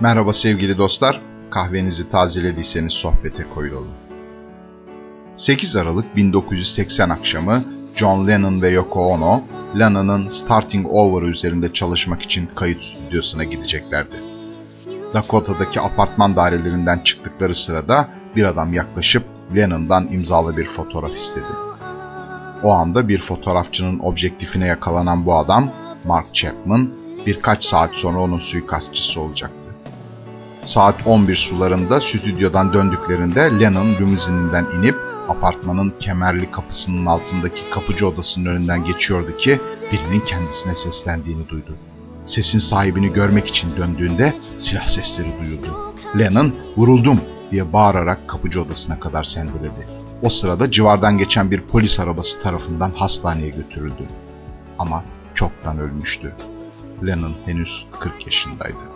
Merhaba sevgili dostlar, kahvenizi tazelediyseniz sohbete koyulalım. 8 Aralık 1980 akşamı John Lennon ve Yoko Ono, Lennon'ın Starting Over üzerinde çalışmak için kayıt stüdyosuna gideceklerdi. Dakota'daki apartman dairelerinden çıktıkları sırada bir adam yaklaşıp Lennon'dan imzalı bir fotoğraf istedi. O anda bir fotoğrafçının objektifine yakalanan bu adam, Mark Chapman, birkaç saat sonra onun suikastçısı olacaktı. Saat 11 sularında stüdyodan döndüklerinde Lennon limuzininden inip apartmanın kemerli kapısının altındaki kapıcı odasının önünden geçiyordu ki birinin kendisine seslendiğini duydu. Sesin sahibini görmek için döndüğünde silah sesleri duyuldu. Lennon vuruldum diye bağırarak kapıcı odasına kadar sendeledi. O sırada civardan geçen bir polis arabası tarafından hastaneye götürüldü. Ama çoktan ölmüştü. Lennon henüz 40 yaşındaydı.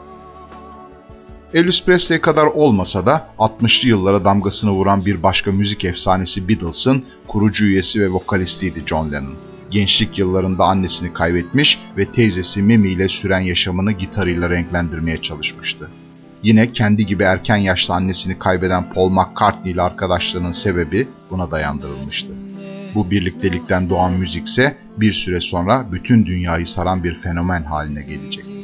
Elvis Presley kadar olmasa da 60'lı yıllara damgasını vuran bir başka müzik efsanesi Beatles'ın kurucu üyesi ve vokalistiydi John Lennon. Gençlik yıllarında annesini kaybetmiş ve teyzesi Mimi ile süren yaşamını gitarıyla renklendirmeye çalışmıştı. Yine kendi gibi erken yaşta annesini kaybeden Paul McCartney ile arkadaşlığının sebebi buna dayandırılmıştı. Bu birliktelikten doğan müzikse bir süre sonra bütün dünyayı saran bir fenomen haline gelecekti.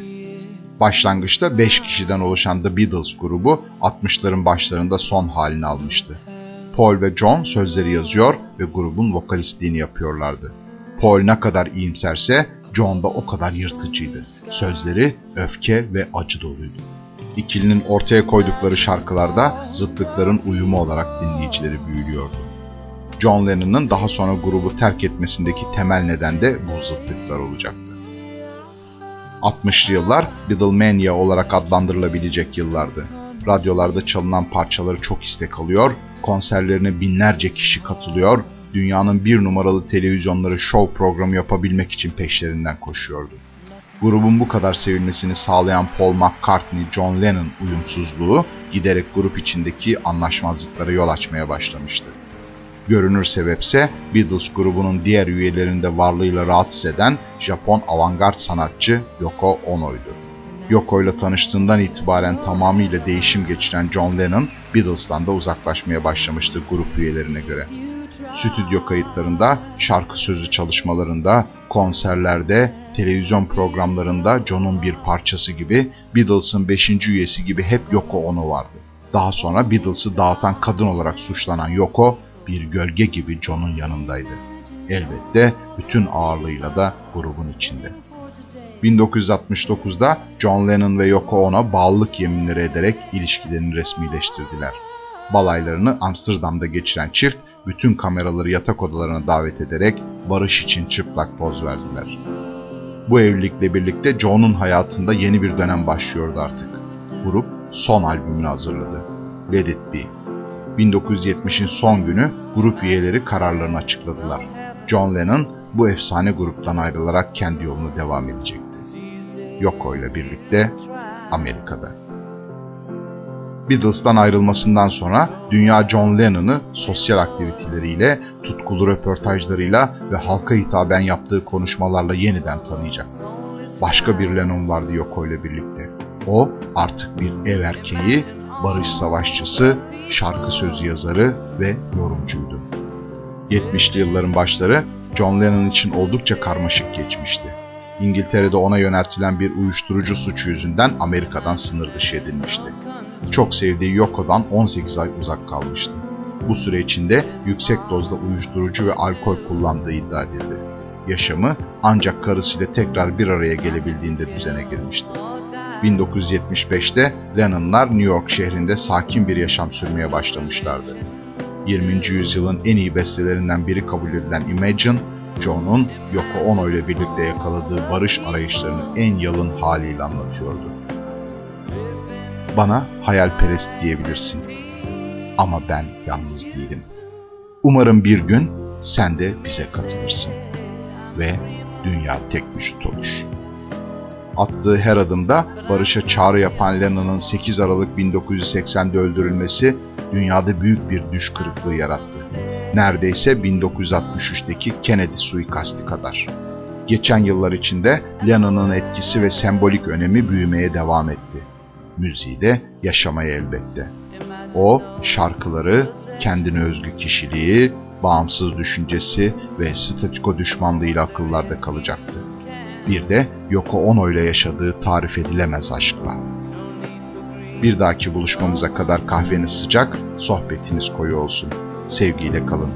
Başlangıçta 5 kişiden oluşan The Beatles grubu 60'ların başlarında son halini almıştı. Paul ve John sözleri yazıyor ve grubun vokalistliğini yapıyorlardı. Paul ne kadar iyimserse John da o kadar yırtıcıydı. Sözleri öfke ve acı doluydu. İkilinin ortaya koydukları şarkılarda zıtlıkların uyumu olarak dinleyicileri büyülüyordu. John Lennon'ın daha sonra grubu terk etmesindeki temel neden de bu zıtlıklar olacaktı. 60'lı yıllar Beatlemania olarak adlandırılabilecek yıllardı. Radyolarda çalınan parçaları çok istek alıyor, konserlerine binlerce kişi katılıyor, dünyanın bir numaralı televizyonları show programı yapabilmek için peşlerinden koşuyordu. Grubun bu kadar sevilmesini sağlayan Paul McCartney, John Lennon uyumsuzluğu giderek grup içindeki anlaşmazlıklara yol açmaya başlamıştı. Görünür sebepse Beatles grubunun diğer üyelerinde varlığıyla rahatsız eden Japon avantgard sanatçı Yoko Ono'ydu. Yoko ile tanıştığından itibaren tamamıyla değişim geçiren John Lennon, Beatles'tan da uzaklaşmaya başlamıştı grup üyelerine göre. Stüdyo kayıtlarında, şarkı sözü çalışmalarında, konserlerde, televizyon programlarında John'un bir parçası gibi, Beatles'ın beşinci üyesi gibi hep Yoko Ono vardı. Daha sonra Beatles'ı dağıtan kadın olarak suçlanan Yoko, bir gölge gibi John'un yanındaydı. Elbette bütün ağırlığıyla da grubun içinde. 1969'da John Lennon ve Yoko Ono bağlılık yeminleri ederek ilişkilerini resmileştirdiler. Balaylarını Amsterdam'da geçiren çift bütün kameraları yatak odalarına davet ederek barış için çıplak poz verdiler. Bu evlilikle birlikte John'un hayatında yeni bir dönem başlıyordu artık. Grup son albümünü hazırladı. Let It Be. 1970'in son günü grup üyeleri kararlarını açıkladılar. John Lennon bu efsane gruptan ayrılarak kendi yoluna devam edecekti. Yoko ile birlikte Amerika'da. Beatles'tan ayrılmasından sonra dünya John Lennon'ı sosyal aktiviteleriyle, tutkulu röportajlarıyla ve halka hitaben yaptığı konuşmalarla yeniden tanıyacaktı. Başka bir Lennon vardı Yoko ile birlikte. O artık bir ev erkeği, barış savaşçısı, şarkı sözü yazarı ve yorumcuydu. 70'li yılların başları John Lennon için oldukça karmaşık geçmişti. İngiltere'de ona yöneltilen bir uyuşturucu suçu yüzünden Amerika'dan sınır dışı edilmişti. Çok sevdiği Yoko'dan 18 ay uzak kalmıştı. Bu süre içinde yüksek dozda uyuşturucu ve alkol kullandığı iddia edildi. Yaşamı ancak karısıyla tekrar bir araya gelebildiğinde düzene girmişti. 1975'te Lennon'lar New York şehrinde sakin bir yaşam sürmeye başlamışlardı. 20. yüzyılın en iyi bestelerinden biri kabul edilen Imagine, John'un Yoko Ono ile birlikte yakaladığı barış arayışlarını en yalın haliyle anlatıyordu. Bana hayalperest diyebilirsin. Ama ben yalnız değilim. Umarım bir gün sen de bize katılırsın. Ve dünya tek vücut olur. Attığı her adımda barışa çağrı yapan Lennon'ın 8 Aralık 1980'de öldürülmesi dünyada büyük bir düş kırıklığı yarattı. Neredeyse 1963'teki Kennedy suikasti kadar. Geçen yıllar içinde Lennon'ın etkisi ve sembolik önemi büyümeye devam etti. müziği de yaşamayı elbette. O şarkıları, kendine özgü kişiliği, bağımsız düşüncesi ve statiko düşmanlığıyla akıllarda kalacaktı. Bir de Yoko Ono ile yaşadığı tarif edilemez aşkla. Bir dahaki buluşmamıza kadar kahveniz sıcak, sohbetiniz koyu olsun. Sevgiyle kalın.